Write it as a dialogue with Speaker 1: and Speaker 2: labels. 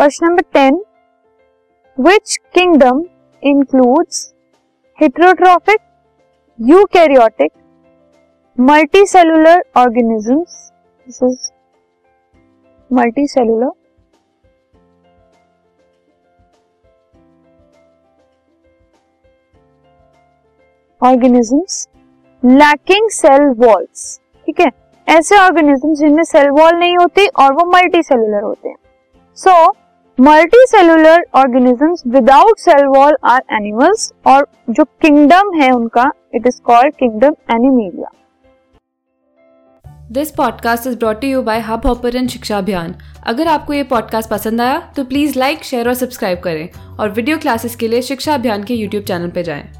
Speaker 1: Question number ten which kingdom includes heterotrophic, eukaryotic, multicellular organisms. This is multicellular. Organisms lacking cell walls ठीक है ऐसे organism जिनमें cell wall नहीं होती और वो मल्टी सेलुलर होते हैं so multicellular organisms without cell wall are animals और जो किंगडम है उनका it is called kingdom Animalia
Speaker 2: this podcast is brought you by Hubhopper Shiksha Abhiyan अगर आपको ये पॉडकास्ट पसंद आया तो प्लीज़ लाइक शेयर और सब्सक्राइब करें और वीडियो क्लासेस के लिए शिक्षा अभियान के यूट्यूब चैनल पर जाएँ।